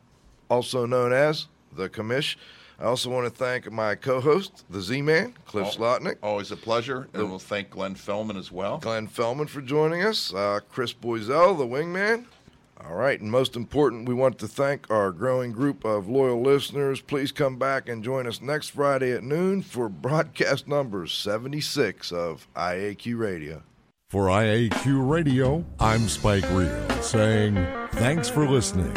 also known as the commish. I also want to thank my co-host, the Z-Man, Cliff oh, Zlotnik. Always a pleasure, and we'll thank Glenn Fellman as well. Glenn Fellman for joining us. Uh, Chris Boisel, the wingman. All right, and most important, we want to thank our growing group of loyal listeners. Please come back and join us next Friday at noon for broadcast number 76 of IAQ Radio. For IAQ Radio, I'm Spike Reel saying thanks for listening.